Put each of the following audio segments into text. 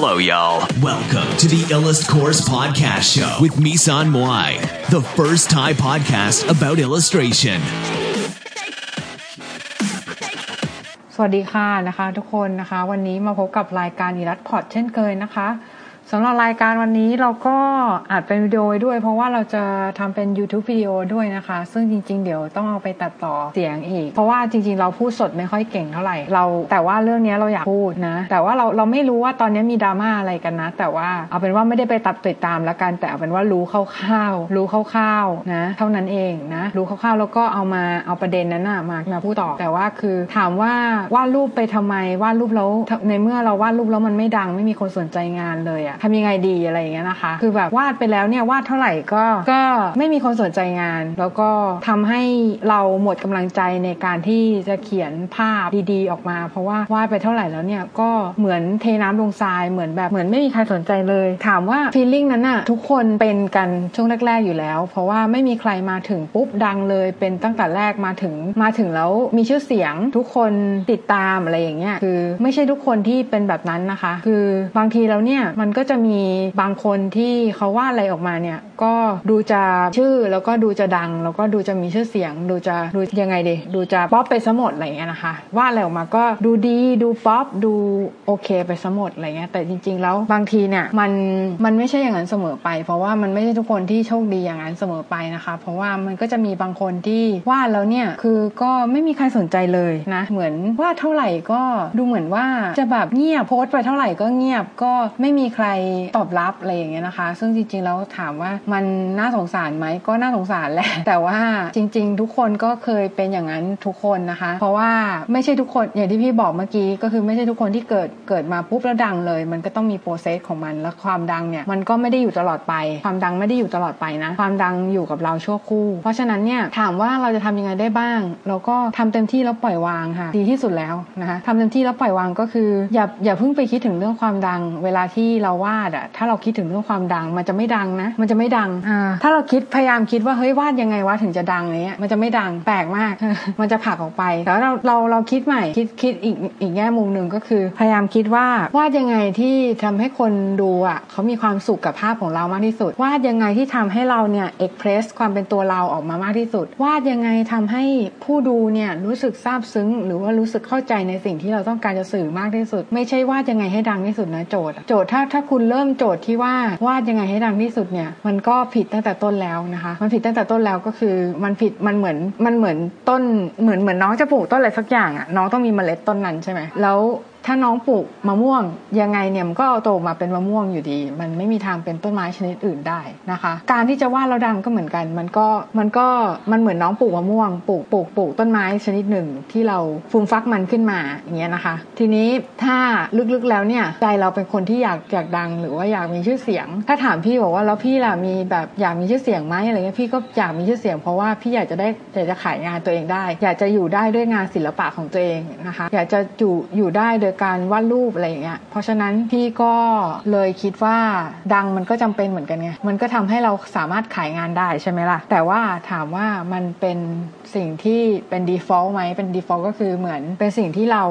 Hello, y'all. Welcome to the Illust Course Podcast Show with Misan Moai, the first Thai podcast about illustration. สวัสดีค่ะนะคะทุกคนนะคะ วันนี้มาพบกับรายการอีรัตพอดเช่นเคยนะคะ สำหรับรายการวันนี้เราก็อาจเป็นวิดีโอด้วย เพราะว่าเราจะทำเป็น YouTube วิดีโอด้วยนะคะ ซึ่งจริง ๆ เดี๋ยวต้องเอาไปตัดต่อเสียงอีก เพราะว่าจริง ๆ เราพูดสดไม่ค่อยเก่งเท่าไหร่เรา แต่ว่าเรื่องนี้เราอยากพูดนะ แต่ว่าเราเราไม่รู้ว่าตอนนี้มีดราม่าอะไรกันนะ แต่ว่าเอาเป็นว่าไม่ได้ไปตัดติดตามแล้วกัน แต่เอาเป็นว่ารู้คร่าวๆรู้คร่าวๆนะ เท่านั้นเองนะรู้คร่าวๆแล้วก็เอามาเอาประเด็นนั้นนะมามาพูดต่อแต่ว่าคือถามว่าวาดรูปไปทำไมวาดรูปแล้วในเมื่อเราวาดรูปแล้วมันไม่ดังไม่มีคนสนใจงานเลยอะทำยังไงดีอะไรอย่างเงี้ยนะคะ คือแบบวาดไปแล้วเนี่ยวาดเท่าไหร่ก็ก็ไม่มีคนสนใจงาน แล้วก็ทำให้เราหมดกำลังใจในการที่จะเขียนภาพดีๆ ออกมา เพราะว่าวาดไปเท่าไหร่แล้วเนี่ยก็เหมือนเทน้ำลงทรายเหมือนแบบเหมือนไม่มีใครสนใจเลย ถามว่าฟีลลิ่งนั้นอะทุกคนเป็นกันช่วงแรก ๆอยู่แล้ว เพราะว่าไม่มีใครมาถึงปุ๊บดังเลยเป็นตั้งแต่แรกมาถึงมาถึงแล้วมีชื่อเสียงทุกคนติดตามอะไรอย่างเงี้ยคือ ไม่ใช่ทุกคนที่เป็นแบบนั้นนะคะ คือบางทีแล้วเนี่ยมันก็จะจะมีบางคนที่เขาวาดอะไรออกมาเนี่ย ก็ดูจะชื่อแล้วก็ดูจะดัง แล้วก็ดูจะมีชื่อเสียง ดูจะดูยังไงดีดูจะป๊อปไปซะหมดอะไรเงี้ยนะคะวาดอะไรออกมาก็ดูดีดูป๊อปดูโอเคไปซะหมดอะไรเงี้ยแต่จริง ๆ แล้วบางทีเนี่ยมันมันไม่ใช่อย่างนั้นเสมอไป เพราะว่ามันไม่ใช่ทุกคนที่โชคดีอย่างนั้นเสมอไปนะคะ เพราะว่ามันก็จะมีบางคนที่วาดแล้วเนี่ยคือก็ไม่มีใครสนใจเลยนะเหมือนวาดเท่าไหร่ก็ดูเหมือนว่าจะแบบเงียบโพสต์ไปเท่าไหร่ก็เงียบก็ไม่มีใครตอบรับอะไรอย่างเงี้ยนะคะ ซึ่งจริงๆแล้วถามว่ามันน่าสงสารไหมก็น่าสงสารแหละ แต่ว่าจริง ๆ ทุกคนก็เคยเป็นอย่างนั้นทุกคนนะคะ เพราะว่าไม่ใช่ทุกคนอย่างที่พี่บอกเมื่อกี้ก็คือไม่ใช่ทุกคนที่เกิดเกิดมาปุ๊บแล้วดังเลย มันก็ต้องมีโปรเซสของมันแล้วความดังเนี่ยมันก็ไม่ได้อยู่ตลอดไป ความดังไม่ได้อยู่ตลอดไปนะ ความดังอยู่กับเราชั่วคู่ เพราะฉะนั้นเนี่ยถามว่าเราจะทำยังไงได้บ้าง เราก็ทำเต็มที่แล้วปล่อยวางค่ะ ดีที่สุดแล้วนะคะทำเต็มที่แล้วปล่อยวางก็คืออย่าอย่าเพิ่งไปคิดถึงเรื่องความดัง เวลาที่เราวาดอะถ้าเราคิดถึงเรื่องความดัง มันจะไม่ดังนะ มันจะไม่ดังอ่าถ้าเราคิดพยายามคิดว่าเฮ้ยวาดยังไงวะถึงจะดังเนี้ยมันจะไม่ดังแปลกมาก มันจะผลักออกไปแต่เราเราเราคิดใหม่คิดคิดอีกอีกแง่มุมหนึ่งก็คือ พยายามคิดว่าวาดยังไงที่ทำให้คนดูอะเขามีความสุขกับภาพของเรามากที่สุดวาดยังไงที่ทำให้เราเนี่ยเอ็กเพรสความเป็นตัวเราออกมามากที่สุดวาดยังไงทำให้ผู้ดูเนี่ยรู้สึกซาบซึ้ง หรือว่ารู้สึกเข้าใจในสิ่งที่เราต้องการจะสื่อมากที่สุด ไม่ใช่วาดยังไงให้ดังที่สุดนะโจทย์ โจทย์ถ้าถ้าคุณเริ่มโจทย์ที่ว่าวาดยังไงให้ดังที่สุดเนี่ยมันก็ผิดตั้งแต่ต้นแล้วนะคะ มันผิดตั้งแต่ต้นแล้วก็คือมันผิดมันเหมือนมันเหมือนต้นเหมือนเหมือนน้องจะปลูกต้นอะไรสักอย่างอะ่ะน้องต้องมีเมล็ดต้นนั้นใช่ไหมแล้ว ถ้าน้องปลูกมะม่วงยังไงเนี่ยมันก็โตมาเป็นมะม่วงอยู่ดี มันไม่มีทางเป็นต้นไม้ชนิดอื่นได้นะคะ การที่จะวาดแล้วดังก็เหมือนกัน มันก็มันก็มันเหมือนน้องปลูกมะม่วงปลูกปลูกปลูกต้นไม้ชนิดหนึ่งที่เราฟูมฟักมันขึ้นมาอย่างเงี้ยนะคะ ทีนี้ถ้าลึกๆแล้วเนี่ยใจเราเป็นคนที่อยากอยากดัง หรือว่าอยากมีชื่อเสียง ถ้าถามพี่บอกว่าแล้วพี่ล่ะมีแบบอยากมีชื่อเสียงไหมอะไรเงี้ยพี่ก็อยากมีชื่อเสียงเพราะว่าพี่อยากจะได้อยากจะขายงานตัวเองได้ อยากจะอยู่ได้ด้วยงานศิลปะของตัวเองนะคะ อยากจะอยู่อยู่ได้โดยการวาดรูปอะไรอย่างเงี้ยเพราะฉะนั้นพี่ก็เลยคิดว่าดังมันก็จำเป็นเหมือนกันไงมันก็ทำให้เราสามารถขายงานได้ใช่ไหมล่ะ แต่ว่าถามว่ามันเป็นสิ่งที่เป็น default ไหมเป็น default ก็คือเหมือนเป็นสิ่งที่เรา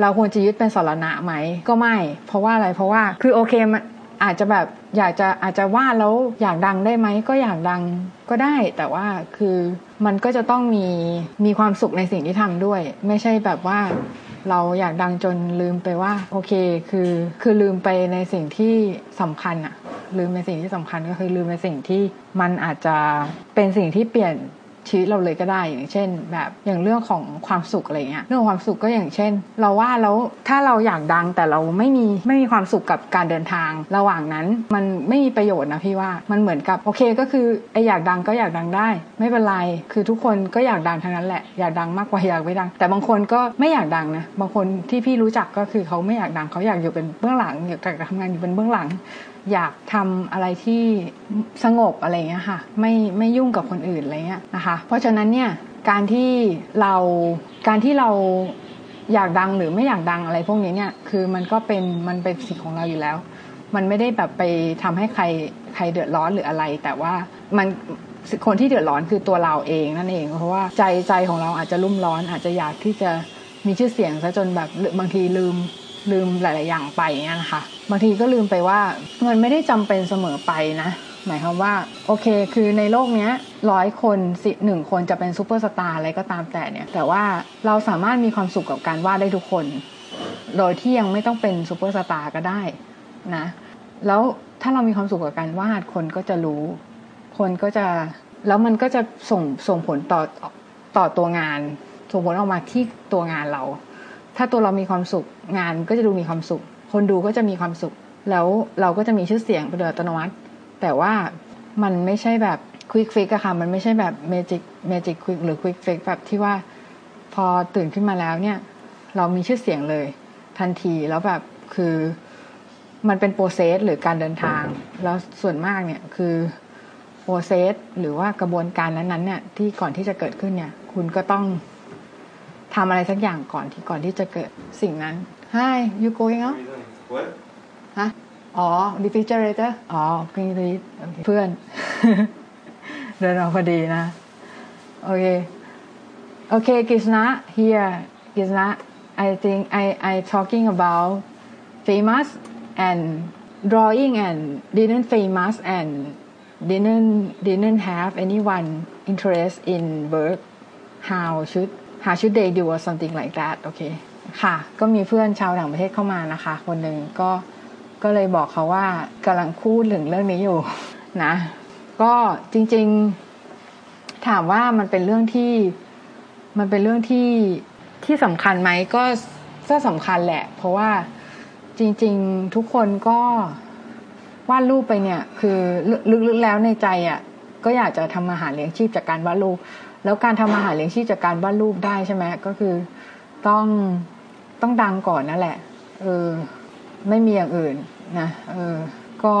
เราควรจะยึดเป็นสารณะไหมก็ไม่ เพราะว่าอะไรเพราะว่าคือโอเคมันอาจจะแบบอยากจะอาจจะวาดแล้วอยากดังได้ไหมก็อยากดังก็ได้ แต่ว่าคือมันก็จะต้องมีมีความสุขในสิ่งที่ทำด้วย ไม่ใช่แบบว่า เราอยากดังจนลืมไปว่า โอเคคือคือลืมไปในสิ่งที่สำคัญอะลืมในสิ่งที่สำคัญก็คือลืมในสิ่งที่มันอาจจะเป็นสิ่งที่เปลี่ยน ชีวิตเราเลยก็ได้ อย่างเช่น แบบอย่างเรื่องของความสุขอะไรเงี้ยเรื่องความสุขก็อย่างเช่น เราว่าแล้วถ้าเราอยากดังแต่เราไม่มีไม่มีความสุขกับการเดินทาง ระหว่างนั้นมันไม่มีประโยชน์นะพี่ว่ามันเหมือนกับโอเคก็คือไออยากดังก็อยากดังได้ ไม่เป็นไรคือทุกคนก็อยากดังทั้งนั้นแหละอยากดังมากกว่าอยากไม่ดัง แต่บางคนก็ไม่อยากดังนะบางคนที่พี่รู้จักก็คือเขาไม่อยากดังเขาอยากอยู่เป็นเบื้องหลังอยากทำงานอยู่เป็นเบื้องหลัง อยากทำอะไรที่สงบอะไรเงี้ยค่ะ ไม่ไม่ยุ่งกับคนอื่นอะไรเงี้ยนะคะ เพราะฉะนั้นเนี่ยการที่เราการที่เราอยากดังหรือไม่อยากดังอะไรพวกนี้เนี่ยคือมันก็เป็นมันเป็นสิทธิ์ของเราอยู่แล้ว มันไม่ได้แบบไปทำให้ใครใครเดือดร้อนหรืออะไร แต่ว่ามันคนที่เดือดร้อนคือตัวเราเองนั่นเอง เพราะว่าใจใจของเราอาจจะรุ่มร้อนอาจจะอยากที่จะมีชื่อเสียงซะจนแบบบางทีลืม ลืมหลาย ๆ อย่างไปเงี้ยนะคะบางทีก็ลืมไปว่ามันไม่ได้จำเป็นเสมอไปนะ หมายความว่าโอเค คือในโลกนี้ร้อยคนสิหนึ่งคนจะเป็นซูเปอร์สตาร์อะไรก็ตามแต่เนี่ย แต่ว่าเราสามารถมีความสุขกับการวาดได้ทุกคน โดยที่ยังไม่ต้องเป็นซูเปอร์สตาร์ก็ได้นะแล้วถ้าเรามีความสุขกับการวาดคนก็จะรู้ คนก็จะแล้วมันก็จะส่งส่งผลต่อต่อตัวงานส่งผลออกมาที่ตัวงานเรา ถ้าตัวเรามีความสุขงานก็จะดูมีความสุข คนดูก็จะมีความสุข แล้วเราก็จะมีชื่อเสียงเป็นโดยอัตโนมัติ แต่ว่ามันไม่ใช่แบบ quick fix อะค่ะ มันไม่ใช่แบบ magic magic quick หรือ quick fix แบบที่ว่าพอตื่นขึ้นมาแล้วเนี่ย เรามีชื่อเสียงเลย ทันทีแล้วแบบคือมันเป็นโปรเซสหรือการเดินทาง แล้วส่วนมากเนี่ยคือโปรเซสหรือว่ากระบวนการนั้นๆเนี่ยที่ก่อนที่จะเกิดขึ้นเนี่ย คุณก็ต้อง ทำอะไรสักอย่างก่อนที่ก่อนที่จะเกิดสิ่งนั้น Hi you going out What? ฮะอ๋อ refrigerator อ๋อ green tea เพื่อน เดินออกพอดีนะ โอเค โอเคกิษณะ here กิษณะ I think I I talking about famous and drawing and didn't famous and didn't didn't have anyone interest in work how should how should they do or something like that โอเคค่ะ ก็มีเพื่อนชาวต่างประเทศเข้ามานะคะ คนหนึ่งก็ก็เลยบอกเขาว่ากำลังพูดถึงเรื่องนี้อยู่นะ ก็จริงๆ ถามว่ามันเป็นเรื่องที่มันเป็นเรื่องที่ที่สำคัญไหมก็ก็สำคัญแหละ เพราะว่าจริง ๆ ทุกคนก็วาดรูปไปเนี่ย คือลึกๆแล้วในใจอะ่ะ ก็อยากจะทำอาหารเลี้ยงชีพจากการวาดรูป แล้วการทำอาหารเลี้ยงชีพจากการวาดรูปได้ใช่ไหมก็คือต้องต้องดังก่อนนั่นแหละ เออ ไม่มีอย่างอื่นนะเออ ก็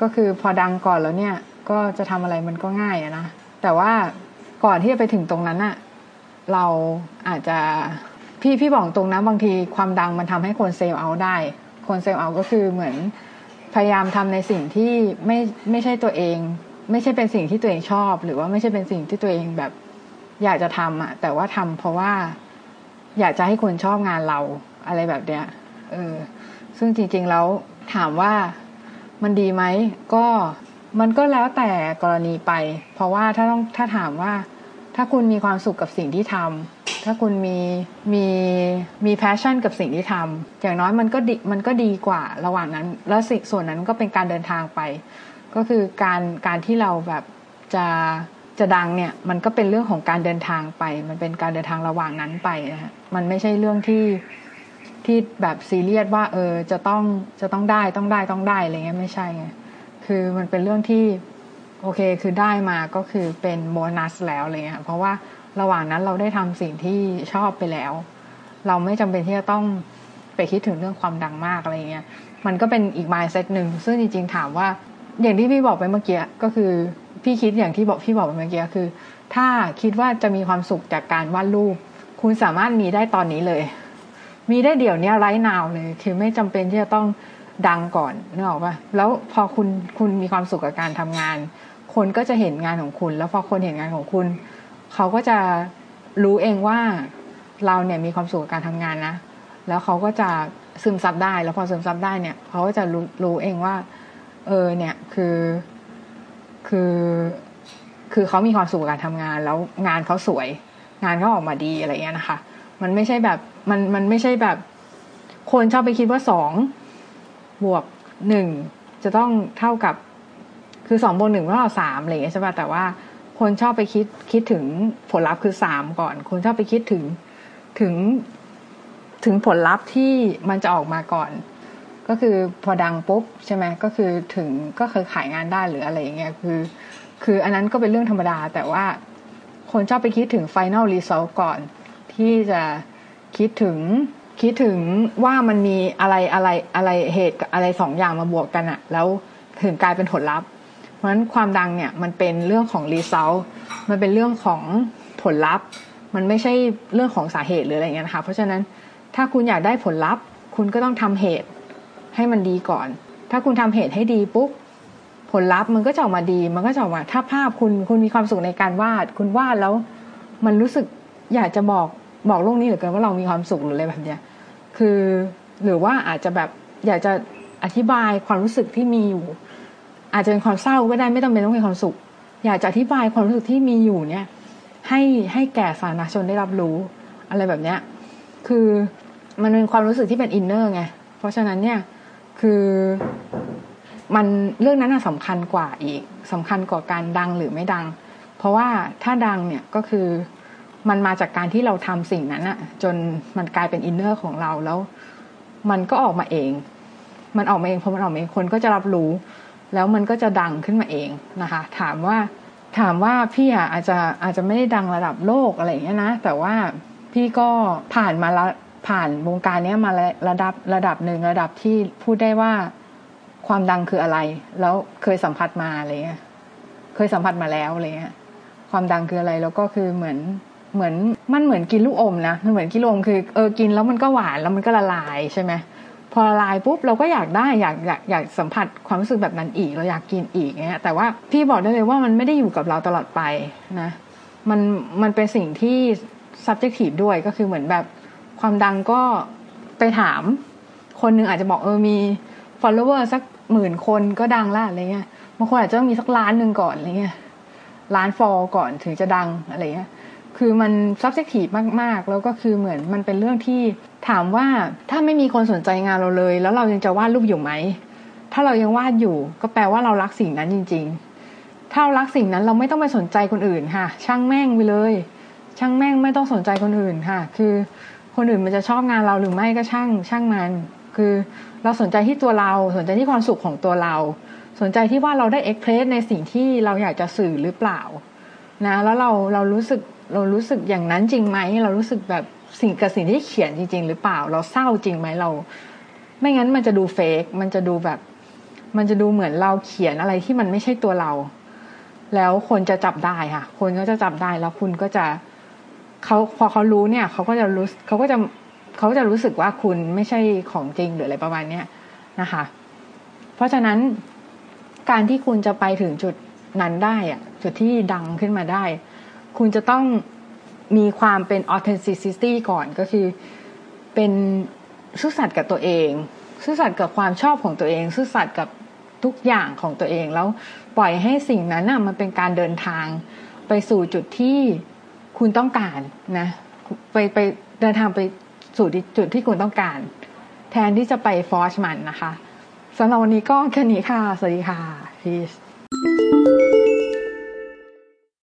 ก็คือพอดังก่อนแล้วเนี่ย ก็จะทำอะไรมันก็ง่ายนะแต่ว่าก่อนที่จะไปถึงตรงนั้นอะเราอาจจะพี่พี่บอกตรงนะบางทีความดังมันทำให้คนเซลเอาได้ คนเซลเอาก็คือเหมือนพยายามทำในสิ่งที่ไม่ไม่ใช่ตัวเอง ไม่ใช่เป็นสิ่งที่ตัวเองชอบ หรือว่าไม่ใช่เป็นสิ่งที่ตัวเองแบบอยากจะทำอะแต่ว่าทำเพราะว่าอยากจะให้คนชอบงานเราอะไรแบบเนี้ยเออซึ่งจริงๆแล้วถามว่ามันดีไหมก็มันก็แล้วแต่กรณีไป เพราะว่าถ้าต้องถ้าถามว่า ถ้าคุณมีความสุขกับสิ่งที่ทำถ้าคุณมีมีมีแพชชั่นกับสิ่งที่ทำอย่างน้อยมันก็ดีมันก็ดีกว่าระหว่างนั้น แล้วสิ่งส่วนนั้นก็เป็นการเดินทางไป ก็คือการการที่เราแบบจะจะดังเนี่ยมันก็เป็นเรื่องของการเดินทางไป มันเป็นการเดินทางระหว่างนั้นไปนะฮะมันไม่ใช่เรื่องที่ที่แบบซีเรียสว่า เออจะต้องจะต้องได้ต้องได้ต้องได้อะไรเงี้ยไม่ใช่ไงคือมันเป็นเรื่องที่โอเคคือได้มาก็คือเป็นโบนัสแล้วอะไรเงี้ยเพราะว่าระหว่างนั้นเราได้ทำสิ่งที่ชอบไปแล้ว เราไม่จำเป็นที่จะต้องไปคิดถึงเรื่องความดังมากอะไรเงี้ยมันก็เป็นอีก mindset หนึ่งซึ่งจริงๆถามว่า อย่างที่พี่บอกไปเมื่อกี้ก็คือ พี่คิดอย่างที่บอกพี่บอกไปเมื่อกี้คือ ถ้าคิดว่าจะมีความสุขจากการวาดรูป คุณสามารถมีได้ตอนนี้เลย มีได้เดี๋ยวนี้ไร้นาวเลย คือไม่จำเป็นที่จะต้องดังก่อนนึกออกปะแล้วพอคุณคุณมีความสุขกับการทำงาน คนก็จะเห็นงานของคุณ แล้วพอคนเห็นงานของคุณ เขาก็จะรู้เองว่าเราเนี่ยมีความสุขกับการทำงานนะ แล้วเขาก็จะซึมซับได้ แล้วพอซึมซับได้เนี่ย เขาก็จะรู้รู้เองว่า เออเนี่ยคือคือคือเขามีความสุขกับการทำงาน แล้วงานเขาสวย งานเขาออกมาดีอะไรเงี้ยนะคะ มันไม่ใช่แบบมันมันไม่ใช่แบบ คนชอบไปคิดว่าสองบวกหนึ่งจะต้องเท่ากับ คือสองบวกหนึ่งเท่ากับสามอะไรเงี้ยใช่ป่ะแต่ว่าคนชอบไปคิดคิดถึงผลลัพธ์คือสามก่อน คนชอบไปคิดถึงถึงถึงผลลัพธ์ที่มันจะออกมาก่อน ก็คือพอดังปุ๊บใช่ไหมก็คือถึงก็เคยขายงานได้หรืออะไรอย่างเงี้ยคือ คืออันนั้นก็เป็นเรื่องธรรมดา แต่ว่าคนชอบไปคิดถึง final result ก่อน ที่จะคิดถึงคิดถึงว่ามันมีอะไรอะไรอะไรเหตุอะไรสองอย่างมาบวกกันอะแล้วถึงกลายเป็นผลลัพธ์ เพราะฉะนั้นความดังเนี่ยมันเป็นเรื่องของ result มันเป็นเรื่องของผลลัพธ์ มันไม่ใช่เรื่องของสาเหตุหรืออะไรเงี้ยนะคะ เพราะฉะนั้นถ้าคุณอยากได้ผลลัพธ์ คุณก็ต้องทำเหตุ ให้มันดีก่อน ถ้าคุณทำเหตุให้ดีปุ๊บผลลัพธ์มันก็จะออกมาดี มันก็จะออกมา ถ้าภาพคุณคุณมีความสุขในการวาด คุณวาดแล้ว มันรู้สึกอยากจะบอกบอกโลกนี้เหลือเกินว่าเรามีความสุขหรืออะไรแบบเนี้ย คือหรือว่าอาจจะแบบอยากจะอธิบายความรู้สึกที่มีอยู่ อาจจะเป็นความเศร้าก็ได้ไม่ต้องเป็นต้องเป็นความสุข อยากจะอธิบายความรู้สึกที่มีอยู่เนี่ย ให้ให้แก่สาธารณชนได้รับรู้อะไรแบบเนี้ย คือมันเป็นความรู้สึกที่เป็น inner ไง เพราะฉะนั้นเนี่ย คือมันเรื่องนั้นสำคัญกว่าอีกสำคัญกว่าการดังหรือไม่ดัง เพราะว่าถ้าดังเนี่ยก็คือมันมาจากการที่เราทำสิ่งนั้นอะจนมันกลายเป็น inner ของเราแล้ว มันก็ออกมาเอง มันออกมาเองพอมันออกมาเองคนก็จะรับรู้ แล้วมันก็จะดังขึ้นมาเองนะคะ ถามว่าถามว่าพี่อะอาจจะอาจจะไม่ได้ดังระดับโลกอะไรอย่างเงี้ยนะแต่ว่าพี่ก็ผ่านมาและ ผ่านวงการนี้มาระดับระดับหนึ่งระดับที่พูดได้ว่าความดังคืออะไร แล้วเคยสัมผัสมาอะไรเงี้ยเคยสัมผัสมาแล้วอะไรเงี้ยความดังคืออะไรแล้วก็คือเหมือนเหมือนมันเหมือนกินลูกอมนะมันเหมือนกินลูกอมคือเออกินแล้วมันก็หวานแล้วมันก็ละลายใช่ไหมพอละลายปุ๊บเราก็อยากได้อยากอยากอยากสัมผัสความรู้สึกแบบนั้นอีก เราอยากกินอีกเงี้ยแต่ว่าพี่บอกได้เลยว่ามันไม่ได้อยู่กับเราตลอดไปนะ มันมันเป็นสิ่งที่ subjective ด้วยก็คือเหมือนแบบ ความดังก็ไปถาม คนหนึ่งอาจจะบอกเออมี follower สักหมื่นคนก็ดังละอะไรเงี้ยบางคนอาจจะต้องมีสักล้านหนึ่งก่อนอะไรเงี้ยล้านฟอลก่อนถึงจะดังอะไรเงี้ยคือมัน subjective มากๆ แล้วก็คือเหมือนมันเป็นเรื่องที่ถามว่าถ้าไม่มีคนสนใจงานเราเลย แล้วเรายังจะวาดรูปอยู่ไหม ถ้าเรายังวาดอยู่ ก็แปลว่าเรารักสิ่งนั้นจริง ๆ ถ้าเรารักสิ่งนั้นเราไม่ต้องไปสนใจคนอื่นค่ะ ช่างแม่งไปเลย ช่างแม่งไม่ต้องสนใจคนอื่นค่ะ คือ คนอื่นมันจะชอบงานเราหรือไม่ก็ช่างช่างมัน คือเราสนใจที่ตัวเราสนใจที่ความสุขของตัวเรา สนใจที่ว่าเราได้เอ็กเพรสในสิ่งที่เราอยากจะสื่อหรือเปล่านะแล้วเราเรารู้สึกเรารู้สึกอย่างนั้นจริงไหมเรารู้สึกแบบสิ่งกับสิ่งที่เขียนจริง ๆ หรือเปล่า เราเศร้าจริงไหมเรา ไม่งั้นมันจะดูเฟกมันจะดูแบบ มันจะดูเหมือนเราเขียนอะไรที่มันไม่ใช่ตัวเรา แล้วคนจะจับได้ค่ะ คนก็จะจับได้แล้วคุณก็จะ เขาพอเขารู้เนี่ยเขาก็จะรู้เขาก็จะเขาจะรู้สึกว่าคุณไม่ใช่ของจริงหรืออะไรประมาณเนี้ยนะคะ เพราะฉะนั้นการที่คุณจะไปถึงจุดนั้นได้อะจุดที่ดังขึ้นมาได้ คุณจะต้องมีความเป็น authenticity ก่อนก็คือเป็นซื่อสัตย์กับตัวเองซื่อสัตย์กับความชอบของตัวเองซื่อสัตย์กับทุกอย่างของตัวเองแล้วปล่อยให้สิ่งนั้นน่ะมันเป็นการเดินทางไปสู่จุดที่ คุณต้องการนะ ไปไปเดินทางไปสู่จุดที่คุณต้องการ แทนที่จะไปฟอร์ชมันนะคะสำหรับวันนี้ก็แค่นี้ค่ะ สวัสดีค่ะพีช